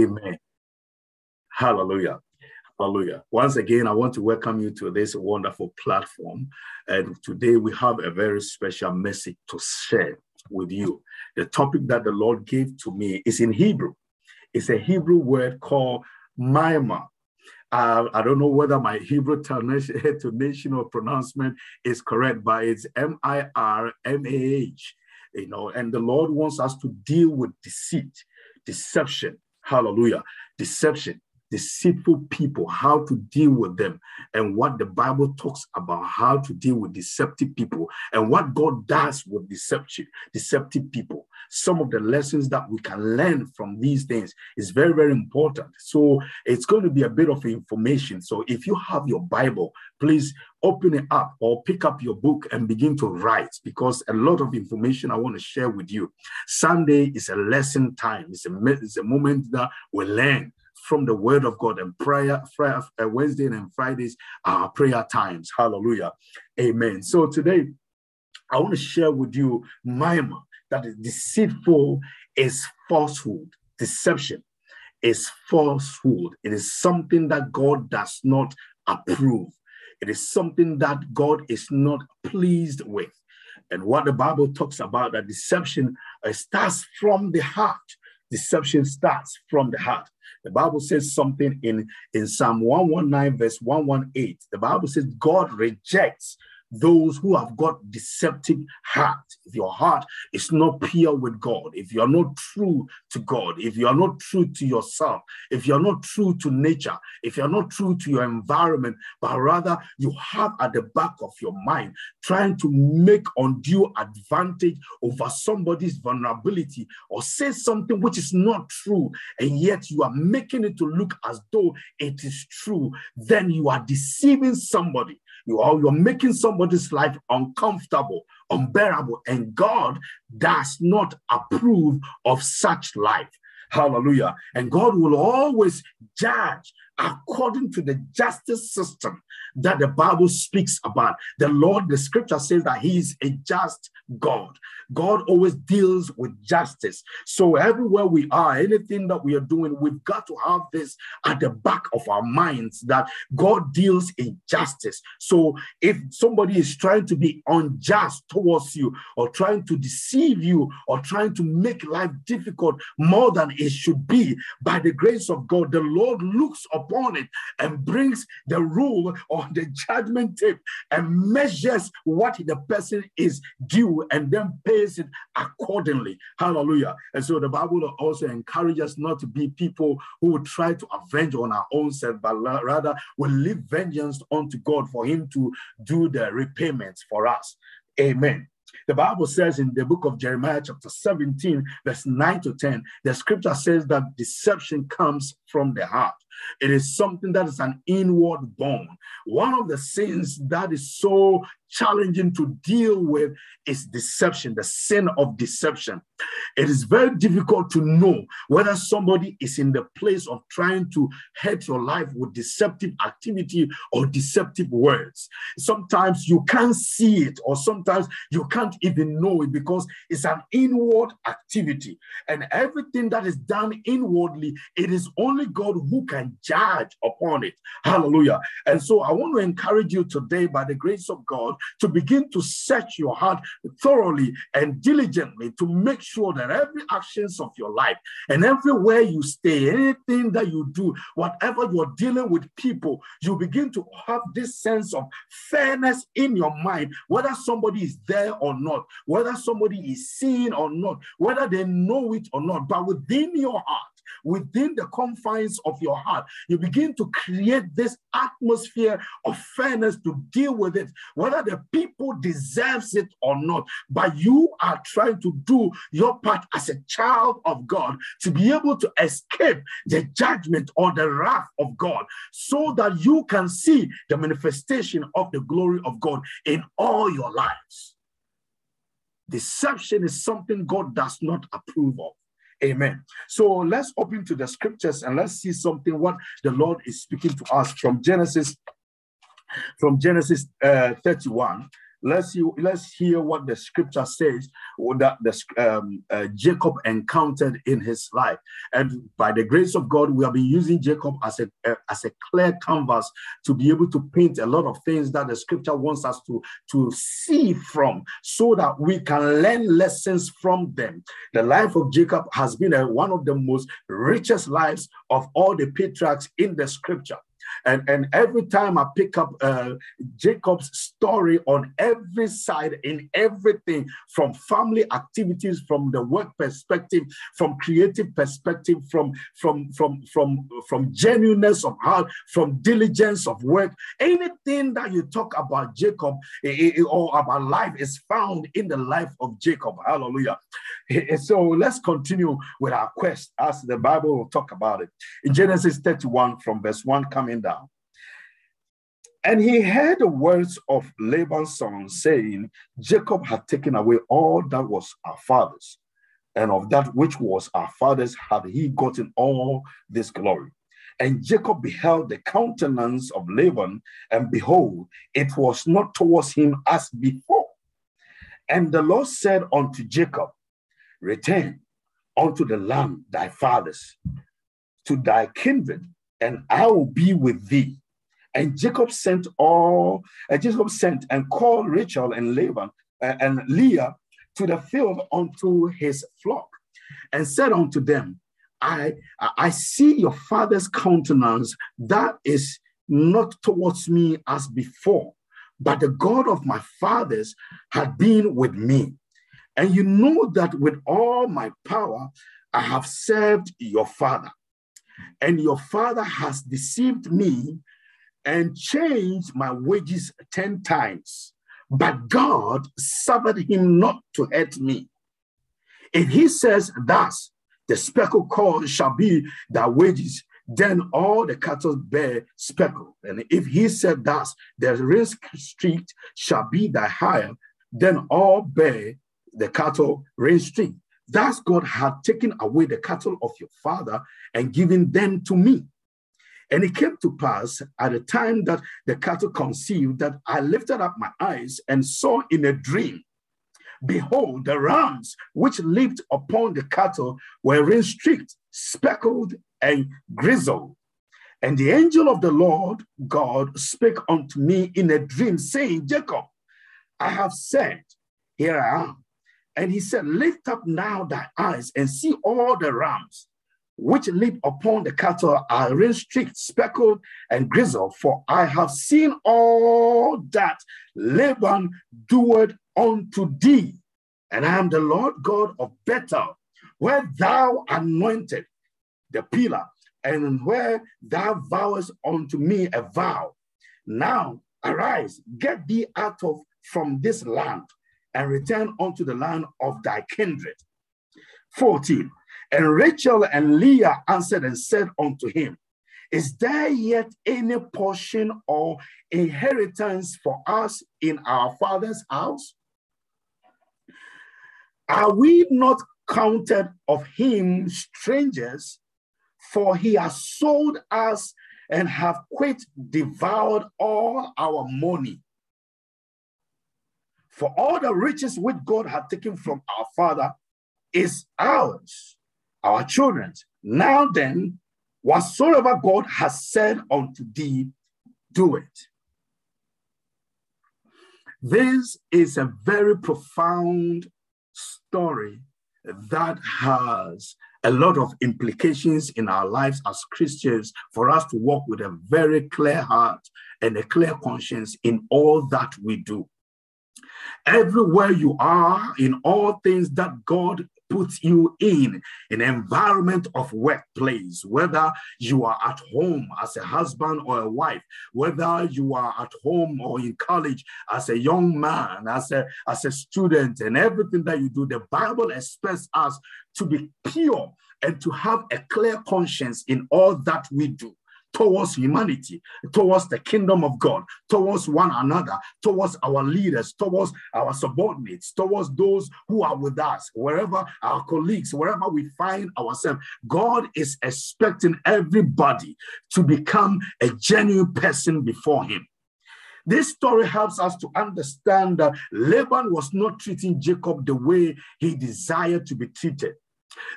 Amen. Hallelujah. Hallelujah. Once again, I want to welcome you to this wonderful platform. And today we have a very special message to share with you. The topic that the Lord gave to me is in Hebrew. It's a Hebrew word called Mirmah. Uh, I don't know whether my Hebrew tonation or pronouncement is correct, but it's M I R M A H. You know, and the Lord wants us to deal with deceit, deception. Hallelujah. Deception deceitful people, how to deal with them, and what the Bible talks about how to deal with deceptive people, and what God does with deceptive, deceptive people. Some of the lessons that we can learn from these things is very, very important. So it's going to be a bit of information. So if you have your Bible, please open it up or pick up your book and begin to write because a lot of information I want to share with you. Sunday is a lesson time. It's a, it's a moment that we learn from the word of God and prayer, prayer uh, Wednesday and Fridays are prayer times. Hallelujah. Amen. So today I want to share with you Mirmah that is deceitful is falsehood, deception is falsehood. It is something that God does not approve. It is something that God is not pleased with. And what the Bible talks about that deception uh, starts from the heart. Deception starts from the heart. The Bible says something in, in Psalm 119, verse 118. The Bible says God rejects those who have got deceptive heart. If your heart is not pure with God, if you are not true to God, if you are not true to yourself, if you are not true to nature, if you are not true to your environment, but rather you have at the back of your mind trying to make undue advantage over somebody's vulnerability or say something which is not true, and yet you are making it to look as though it is true, then you are deceiving somebody. You are you're making somebody's life uncomfortable, unbearable, and God does not approve of such life. Hallelujah. And God will always judge according to the justice system that the Bible speaks about. The Lord, the scripture says that He is a just God. God always deals with justice. So everywhere we are, anything that we are doing, we've got to have this at the back of our minds that God deals in justice. So if somebody is trying to be unjust towards you or trying to deceive you or trying to make life difficult more than it should be, by the grace of God, the Lord looks upon it and brings the rule or the judgment tape and measures what the person is due and then pays it accordingly. Hallelujah. And so the Bible also encourages us not to be people who try to avenge on our own self, but rather will leave vengeance unto God for Him to do the repayments for us. Amen. The Bible says in the book of Jeremiah, chapter 17, verse 9 to 10, the scripture says that deception comes from the heart. It is something that is an inward bone. One of the sins that is so challenging to deal with is deception, the sin of deception. It is very difficult to know whether somebody is in the place of trying to hurt your life with deceptive activity or deceptive words. Sometimes you can't see it, or sometimes you can't even know it because it's an inward activity. And everything that is done inwardly, it is only God who can judge upon it. Hallelujah. And so I want to encourage you today, by the grace of God, to begin to search your heart thoroughly and diligently to make sure that every actions of your life and everywhere you stay, anything that you do, whatever you're dealing with people, you begin to have this sense of fairness in your mind, whether somebody is there or not, whether somebody is seeing or not, whether they know it or not, but within your heart, within the confines of your heart, you begin to create this atmosphere of fairness to deal with it, whether the people deserves it or not. But you are trying to do your part as a child of God to be able to escape the judgment or the wrath of God, so that you can see the manifestation of the glory of God in all your lives. Deception is something God does not approve of. Amen. So let's open to the scriptures and let's see something what the Lord is speaking to us from Genesis, from Genesis uh, 31. Let's see, let's hear what the scripture says that the, um, uh, Jacob encountered in his life. And by the grace of God, we have been using Jacob as a, uh, as a clear canvas to be able to paint a lot of things that the scripture wants us to, to see from so that we can learn lessons from them. The life of Jacob has been a, one of the most richest lives of all the patriarchs in the scripture. And, and every time I pick up uh, Jacob's story on every side, in everything from family activities, from the work perspective, from creative perspective, from, from, from, from, from genuineness of heart, from diligence of work, anything that you talk about Jacob or about life is found in the life of Jacob. Hallelujah. So let's continue with our quest as the Bible will talk about it. In Genesis 31, from verse 1 coming down. And he heard the words of Laban's son saying, Jacob had taken away all that was our father's, and of that which was our father's had he gotten all this glory. And Jacob beheld the countenance of Laban, and behold, it was not towards him as before. And the Lord said unto Jacob, Return unto the land thy fathers, to thy kindred, and I will be with thee and Jacob sent all, uh, Jacob sent and called Rachel and Laban uh, and Leah to the field unto his flock and said unto them, I, I see your father's countenance that is not towards me as before, but the God of my fathers had been with me. And you know that with all my power, I have served your father. And your father has deceived me and changed my wages 10 times. But God suffered him not to hurt me. If he says, Thus, the speckle corn shall be thy wages, then all the cattle bear speckle. And if he said, Thus, the risk street shall be thy hire, then all bear the cattle ringstraked. Thus, God had taken away the cattle of your father and given them to me. And it came to pass at the time that the cattle conceived that I lifted up my eyes and saw in a dream, behold, the rams which leaped upon the cattle were in streaked, speckled, and grizzled. And the angel of the Lord God spake unto me in a dream, saying, Jacob, I have said, Here I am. And he said, Lift up now thy eyes and see all the rams which leap upon the cattle are ring streaked, speckled, and grizzled. For I have seen all that Laban doeth unto thee, and I am the Lord God of Bethel, where thou anointed the pillar, and where thou vowest unto me a vow. Now arise, get thee out of from this land, and return unto the land of thy kindred. 14. And Rachel and Leah answered and said unto him, Is there yet any portion or inheritance for us in our father's house? Are we not counted of him strangers? For he has sold us and have quit devoured all our money. For all the riches which God had taken from our father is ours our children. Now then, whatsoever God has said unto thee, do it. This is a very profound story that has a lot of implications in our lives as Christians for us to walk with a very clear heart and a clear conscience in all that we do. Everywhere you are, in all things that God puts you in an environment of workplace, whether you are at home as a husband or a wife, whether you are at home or in college as a young man, as a, as a student, and everything that you do, the Bible expects us to be pure and to have a clear conscience in all that we do towards humanity, towards the kingdom of God, towards one another, towards our leaders, towards our subordinates, towards those who are with us, wherever our colleagues, wherever we find ourselves. God is expecting everybody to become a genuine person before Him. This story helps us to understand that Laban was not treating Jacob the way he desired to be treated.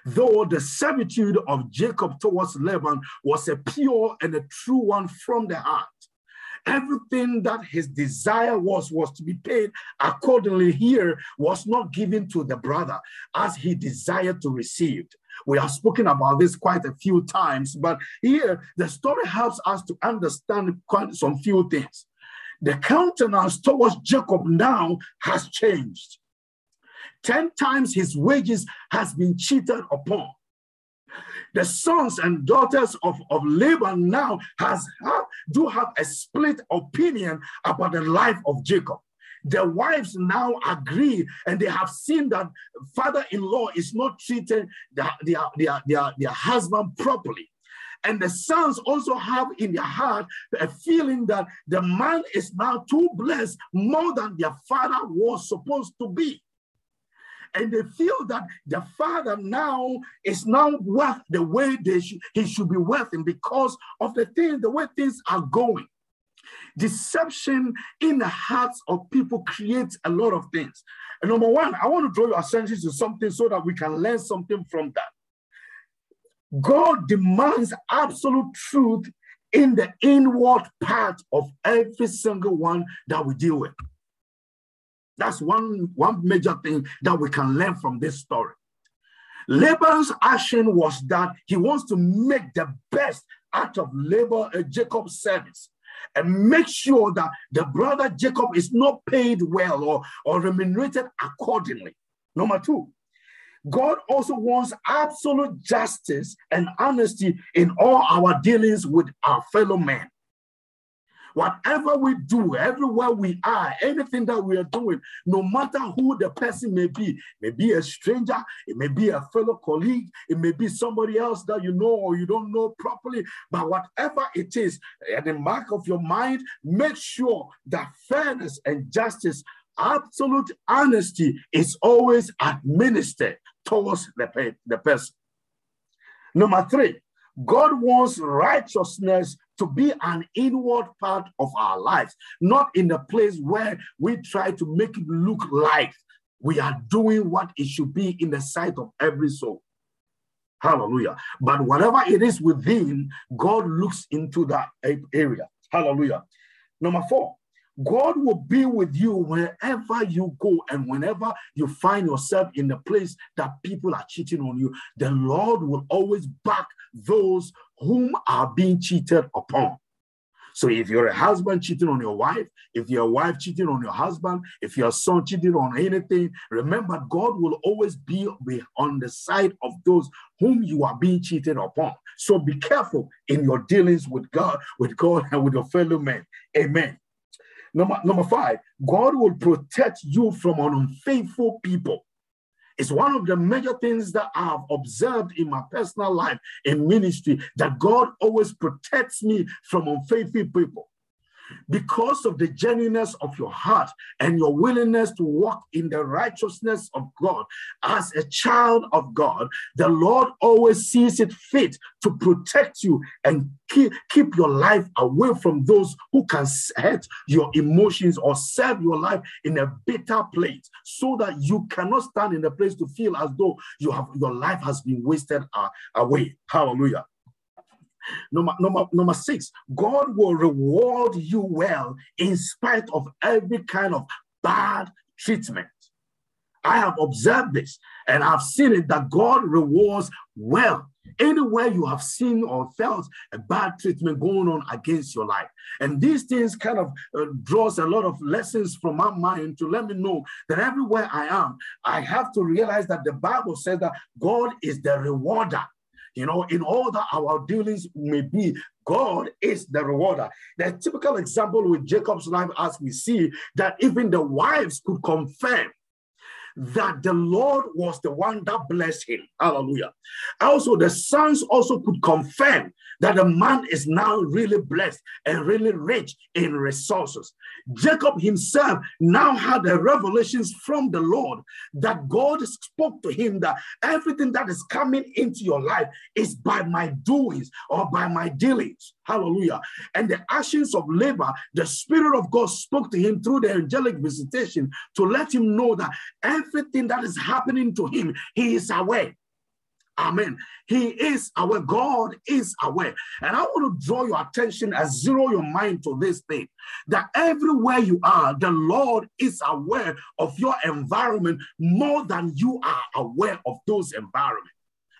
Though the servitude of Jacob towards Laban was a pure and a true one from the heart, everything that his desire was was to be paid accordingly here was not given to the brother as he desired to receive. We have spoken about this quite a few times but here the story helps us to understand quite some few things. The countenance towards jacob now has changed 10 times his wages has been cheated upon the sons and daughters of, of Laban now has have, do have a split opinion about the life of Jacob. The wives now agree and they have seen that father-in-law is not treating their, their, their, their, their husband properly. And the sons also have in their heart a feeling that the man is now too blessed more than their father was supposed to be and they feel that the father now is not worth the way they sh- he should be worth him because of the thing, the way things are going. Deception in the hearts of people creates a lot of things. And number one, I want to draw your attention to something so that we can learn something from that. God demands absolute truth in the inward part of every single one that we deal with. That's one, one major thing that we can learn from this story. Laban's action was that he wants to make the best out of labor uh, Jacob's service and make sure that the brother Jacob is not paid well or, or remunerated accordingly. Number two, God also wants absolute justice and honesty in all our dealings with our fellow men. Whatever we do, everywhere we are, anything that we are doing, no matter who the person may be, may be a stranger, it may be a fellow colleague, it may be somebody else that you know or you don't know properly, but whatever it is, at the mark of your mind, make sure that fairness and justice absolute honesty is always administered towards the, the person. Number three, God wants righteousness to be an inward part of our lives, not in the place where we try to make it look like we are doing what it should be in the sight of every soul. Hallelujah. But whatever it is within, God looks into that area. Hallelujah. Number four, God will be with you wherever you go and whenever you find yourself in a place that people are cheating on you. The Lord will always back those whom are being cheated upon. So if you're a husband cheating on your wife, if you're wife cheating on your husband, if your son cheating on anything, remember God will always be on the side of those whom you are being cheated upon. So be careful in your dealings with God, with God and with your fellow men. Amen. Number, number five, God will protect you from unfaithful people. It's one of the major things that I've observed in my personal life in ministry that God always protects me from unfaithful people because of the genuineness of your heart and your willingness to walk in the righteousness of God as a child of God, the Lord always sees it fit to protect you and keep, keep your life away from those who can hurt your emotions or serve your life in a bitter place so that you cannot stand in a place to feel as though you have your life has been wasted uh, away. Hallelujah. Number, number, number six, God will reward you well in spite of every kind of bad treatment. I have observed this and I've seen it that God rewards well anywhere you have seen or felt a bad treatment going on against your life. And these things kind of uh, draws a lot of lessons from my mind to let me know that everywhere I am, I have to realize that the Bible says that God is the rewarder you know, in all that our dealings may be, God is the rewarder. The typical example with Jacob's life, as we see, that even the wives could confirm that the Lord was the one that blessed him. Hallelujah. Also, the sons also could confirm that the man is now really blessed and really rich in resources. Jacob himself now had the revelations from the Lord that God spoke to him that everything that is coming into your life is by my doings or by my dealings. Hallelujah. And the actions of Laban, the Spirit of God spoke to him through the angelic visitation to let him know that everything that is happening to him, he is aware. Amen. He is aware. God is aware. And I want to draw your attention and zero your mind to this thing that everywhere you are, the Lord is aware of your environment more than you are aware of those environments.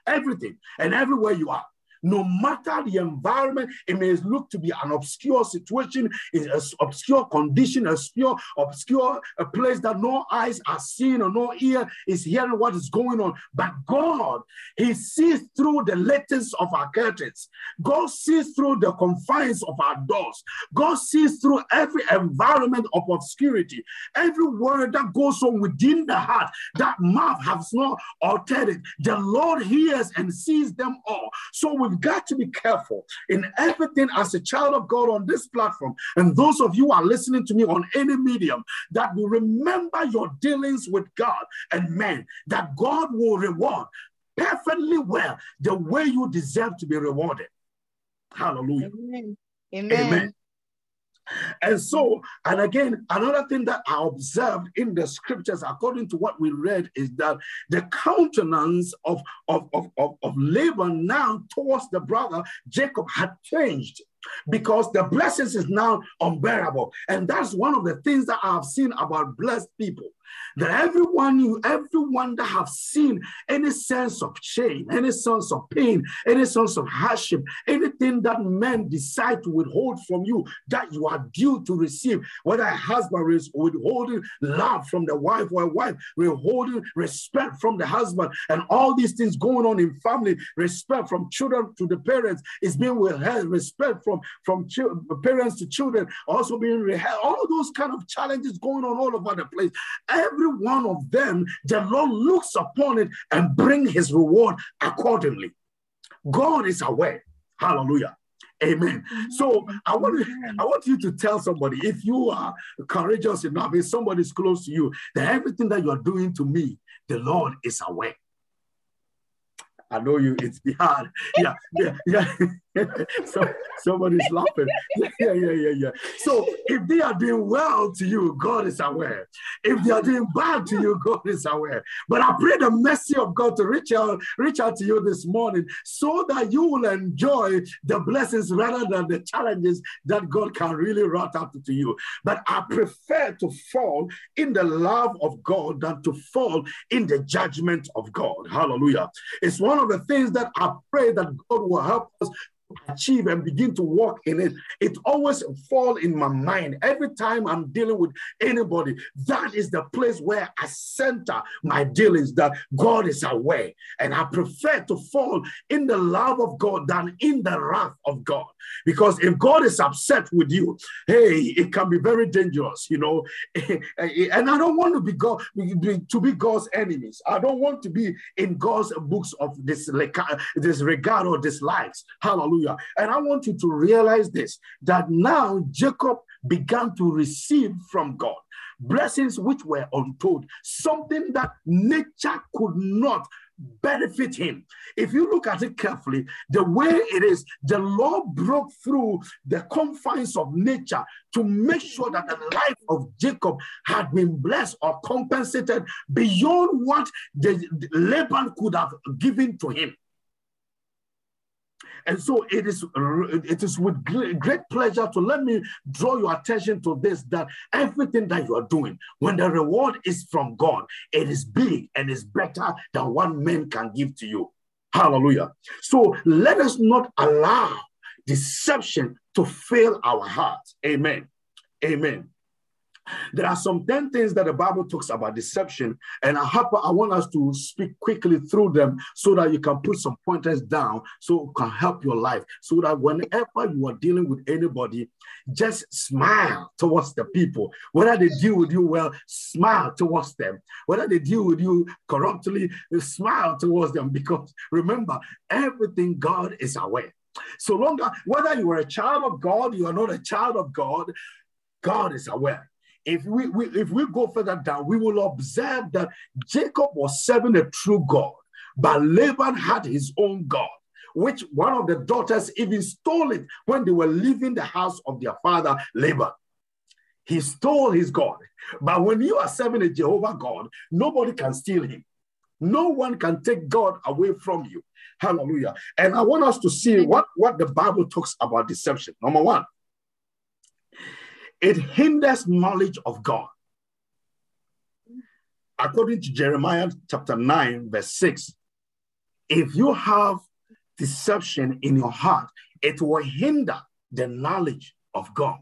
Everything and everywhere you are no matter the environment, it may look to be an obscure situation, an obscure condition, obscure, obscure a place that no eyes are seeing or no ear is hearing what is going on. But God, He sees through the lattice of our curtains. God sees through the confines of our doors. God sees through every environment of obscurity. Every word that goes on within the heart, that mouth has not altered it. The Lord hears and sees them all. So we we've got to be careful in everything as a child of God on this platform. And those of you are listening to me on any medium, that will remember your dealings with God and men, that God will reward perfectly well the way you deserve to be rewarded. Hallelujah. Amen. Amen. Amen. And so, and again, another thing that I observed in the scriptures, according to what we read, is that the countenance of, of, of, of, of Laban now towards the brother Jacob had changed because the blessings is now unbearable. And that's one of the things that I've seen about blessed people that everyone you, everyone that have seen any sense of shame, any sense of pain, any sense of hardship, anything that men decide to withhold from you that you are due to receive, whether a husband is withholding love from the wife or a wife withholding respect from the husband, and all these things going on in family, respect from children to the parents is being withheld, respect from from parents to children also being withheld. All of those kind of challenges going on all over the place every one of them, the Lord looks upon it and bring his reward accordingly. God is aware. Hallelujah. Amen. So I want I want you to tell somebody if you are courageous enough, if somebody's close to you, that everything that you're doing to me, the Lord is aware. I know you, it's hard. Yeah, yeah, yeah. so somebody's laughing. Yeah, yeah, yeah, yeah. yeah. So if they are doing well to you, God is aware. If they are doing bad to you, God is aware. But I pray the mercy of God to reach out, reach out to you this morning so that you will enjoy the blessings rather than the challenges that God can really write out to you. But I prefer to fall in the love of God than to fall in the judgment of God. Hallelujah. It's one of the things that I pray that God will help us achieve and begin to walk in it, it always fall in my mind. Every time I'm dealing with anybody, that is the place where I center my dealings, that God is aware. And I prefer to fall in the love of God than in the wrath of God. Because if God is upset with you, hey, it can be very dangerous, you know. and I don't want to be God to be God's enemies. I don't want to be in God's books of this disregard or dislikes. Hallelujah. Hallelujah. And I want you to realize this that now Jacob began to receive from God blessings which were untold, something that nature could not benefit him. If you look at it carefully, the way it is, the Lord broke through the confines of nature to make sure that the life of Jacob had been blessed or compensated beyond what the Laban could have given to him. And so it is, it is with great pleasure to let me draw your attention to this that everything that you are doing, when the reward is from God, it is big and is better than what man can give to you. Hallelujah. So let us not allow deception to fill our hearts. Amen. Amen. There are some 10 things that the Bible talks about deception, and I, hope, I want us to speak quickly through them so that you can put some pointers down so it can help your life. So that whenever you are dealing with anybody, just smile towards the people. Whether they deal with you well, smile towards them. Whether they deal with you corruptly, smile towards them. Because remember, everything God is aware. So long, whether you are a child of God, you are not a child of God, God is aware if we, we, if we go further down, we will observe that Jacob was serving a true God, but Laban had his own God. which one of the daughters even stole it when they were leaving the house of their father Laban. He stole his God. But when you are serving a Jehovah God, nobody can steal him. No one can take God away from you. Hallelujah. And I want us to see what, what the Bible talks about deception. Number one, it hinders knowledge of God. According to Jeremiah chapter 9, verse 6, if you have deception in your heart, it will hinder the knowledge of God.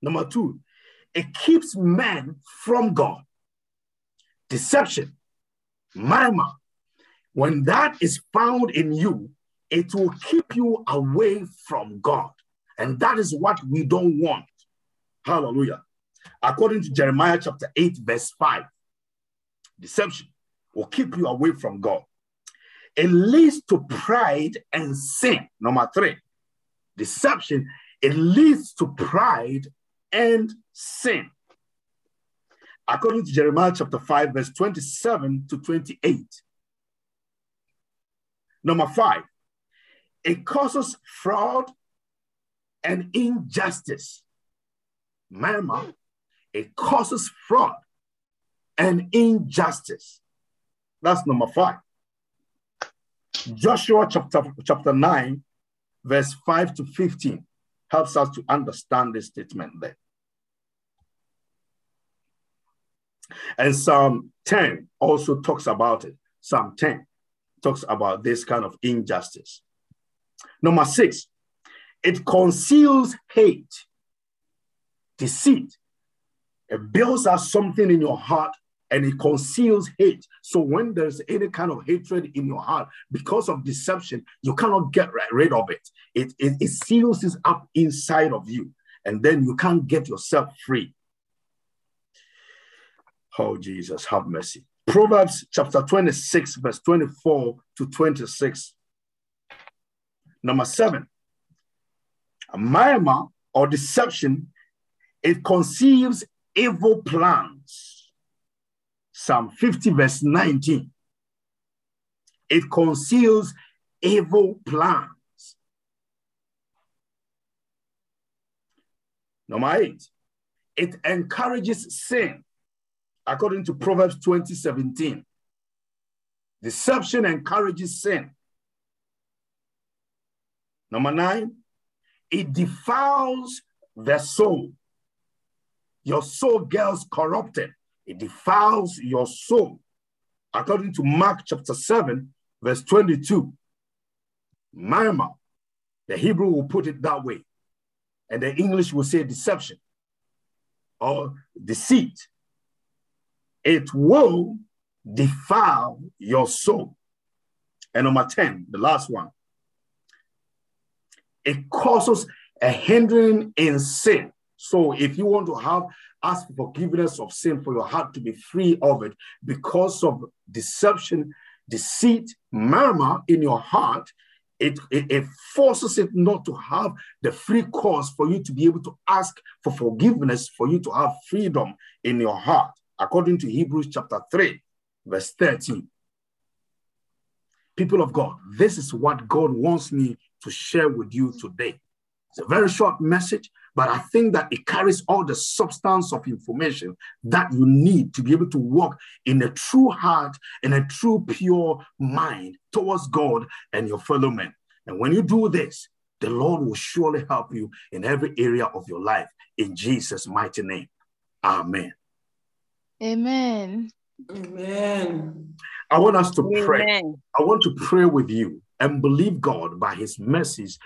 Number two, it keeps man from God. Deception, mirmah, when that is found in you, it will keep you away from God. And that is what we don't want. Hallelujah. According to Jeremiah chapter 8, verse 5, deception will keep you away from God. It leads to pride and sin. Number three, deception, it leads to pride and sin. According to Jeremiah chapter 5, verse 27 to 28. Number five, it causes fraud and injustice. Mirmah, it causes fraud and injustice. That's number five. Joshua chapter, chapter 9, verse 5 to 15 helps us to understand this statement there. And Psalm 10 also talks about it. Psalm 10 talks about this kind of injustice. Number six, it conceals hate, deceit. It builds up something in your heart and it conceals hate. So when there's any kind of hatred in your heart because of deception, you cannot get rid of it. It, it, it seals this up inside of you, and then you can't get yourself free. Oh, Jesus, have mercy. Proverbs chapter 26, verse 24 to 26. Number seven, Mirmah or deception, it conceives evil plans. Psalm 50, verse 19. It conceals evil plans. Number eight, it encourages sin according to Proverbs 20 17. Deception encourages sin. Number nine, it defiles the soul. Your soul gets corrupted. It defiles your soul. According to Mark chapter 7, verse 22. Mirmah, the Hebrew will put it that way. And the English will say deception or deceit it will defile your soul. And number 10, the last one, it causes a hindering in sin. So if you want to have ask for forgiveness of sin for your heart to be free of it because of deception, deceit, mirmah in your heart, it, it, it, forces it not to have the free course for you to be able to ask for forgiveness, for you to have freedom in your heart according to Hebrews chapter 3, verse 13. People of God, this is what God wants me to share with you today. It's a very short message, but I think that it carries all the substance of information that you need to be able to walk in a true heart and a true pure mind towards God and your fellow men. And when you do this, the Lord will surely help you in every area of your life. In Jesus' mighty name. Amen. Amen. Amen. I want us to pray. Amen. I want to pray with you and believe God by his mercies.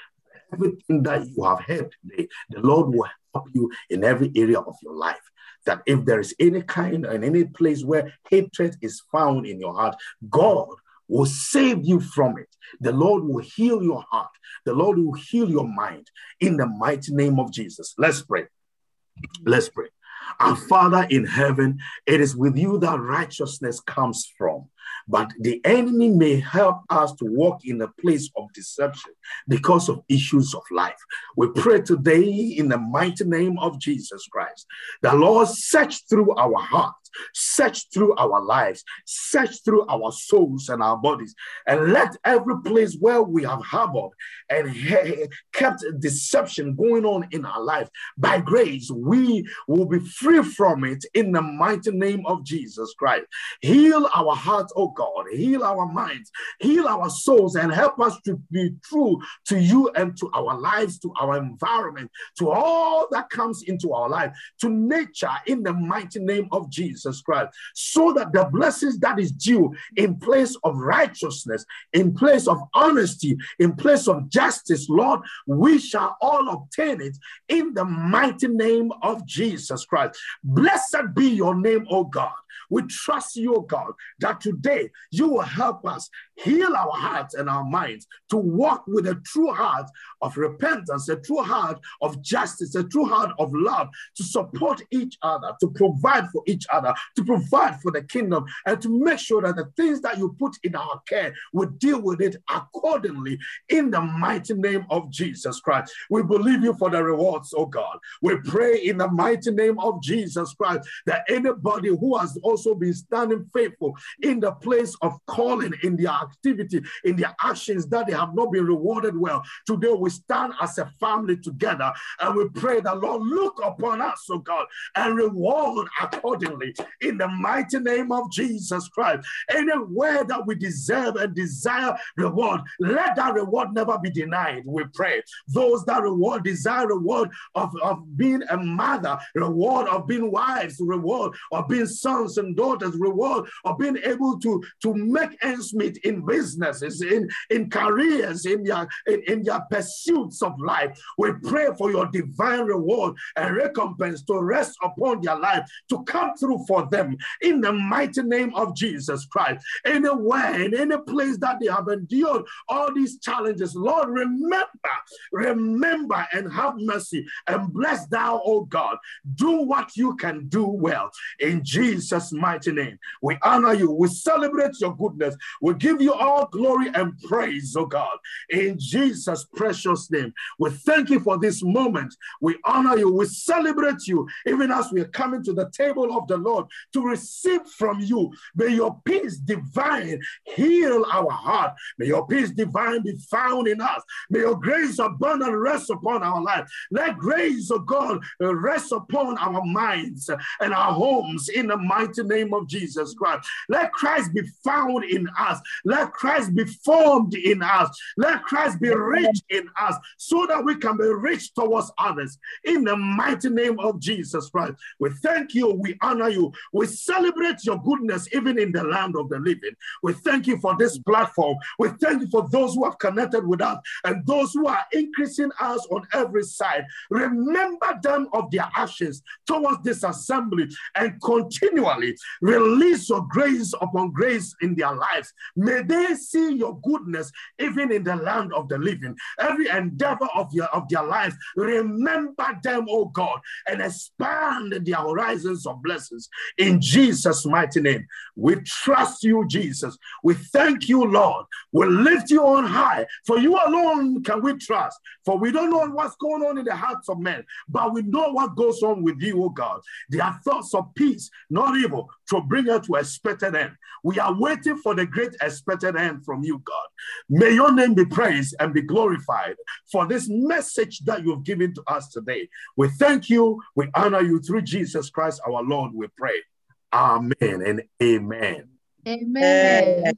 Everything that you have heard today, the Lord will help you in every area of your life. That if there is any kind and any place where hatred is found in your heart, God will save you from it. The Lord will heal your heart. The Lord will heal your mind in the mighty name of Jesus. Let's pray. Let's pray. Our Father in heaven, it is with you that righteousness comes from. But the enemy may help us to walk in a place of deception because of issues of life. We pray today in the mighty name of Jesus Christ. The Lord search through our heart search through our lives, search through our souls and our bodies, and let every place where we have harbored and he- kept deception going on in our life, by grace, we will be free from it in the mighty name of Jesus Christ. Heal our hearts, oh God, heal our minds, heal our souls, and help us to be true to you and to our lives, to our environment, to all that comes into our life, to nature in the mighty name of Jesus Christ, so that the blessings that is due in place of righteousness, in place of honesty, in place of justice, Lord, we shall all obtain it in the mighty name of Jesus Christ. Blessed be your name, O God. We trust you, God, that today you will help us heal our hearts and our minds to walk with a true heart of repentance, a true heart of justice, a true heart of love, to support each other, to provide for each other, to provide for the kingdom, and to make sure that the things that you put in our care, we deal with it accordingly in the mighty name of Jesus Christ. We believe you for the rewards, oh God. We pray in the mighty name of Jesus Christ that anybody who has also been standing faithful in the place of calling in their activity, in their actions that they have not been rewarded well, today we stand as a family together and we pray that Lord look upon us, oh God, and reward accordingly in the mighty name of Jesus Christ. Anywhere that we deserve and desire reward, let that reward never be denied. We pray. Those that reward desire reward of, of being a mother, reward of being wives, reward of being sons and daughters, reward of being able to, to make ends meet in businesses, in, in careers, in your, in, in their pursuits of life. We pray for your divine reward and recompense to rest upon their life, to come through for them in the mighty name of Jesus Christ. Anywhere, in any place that they have endured all these challenges, Lord, remember, remember and have mercy and bless thou, oh God. Do what you can do well in Jesus' mighty name. We honor you, we celebrate your goodness, we give you all glory and praise, oh God, in Jesus' precious name. We thank you for this moment. We honor you, we celebrate you, even as we are coming to the table of the Lord to receive from you. May your peace divine heal our heart. May your peace divine be found in us. May your grace abundant rest upon our life. Let grace of God rest upon our minds and our homes in the mighty name of Jesus Christ. Let Christ be found in us. Let Christ be formed in us. Let Christ be rich in us so that we can be rich towards others in the mighty name of Jesus Christ. We thank you. We honor you. We celebrate your goodness even in the land of the living. We thank you for this platform. We thank you for those who have connected with us and those who are increasing us on every side. Remember them of their actions towards this assembly and continually release your grace upon grace in their lives. May they see your goodness even in the land of the living. Every endeavor of, your, of their lives, remember them, oh God, and expand their horizons of blessings in Jesus' mighty name. We trust you, Jesus. We thank you, Lord. We lift you on high. For you alone can we trust. For we don't know what's going on in the hearts of men, but we know what goes on with you, oh God. They are thoughts of peace, not evil, to bring us to expected end. We are waiting for the great expected end from you, God. May your name be praised and be glorified for this message that you've given to us today. We thank you. We honor you through Jesus Christ, our Lord. We pray. Amen and amen. Amen.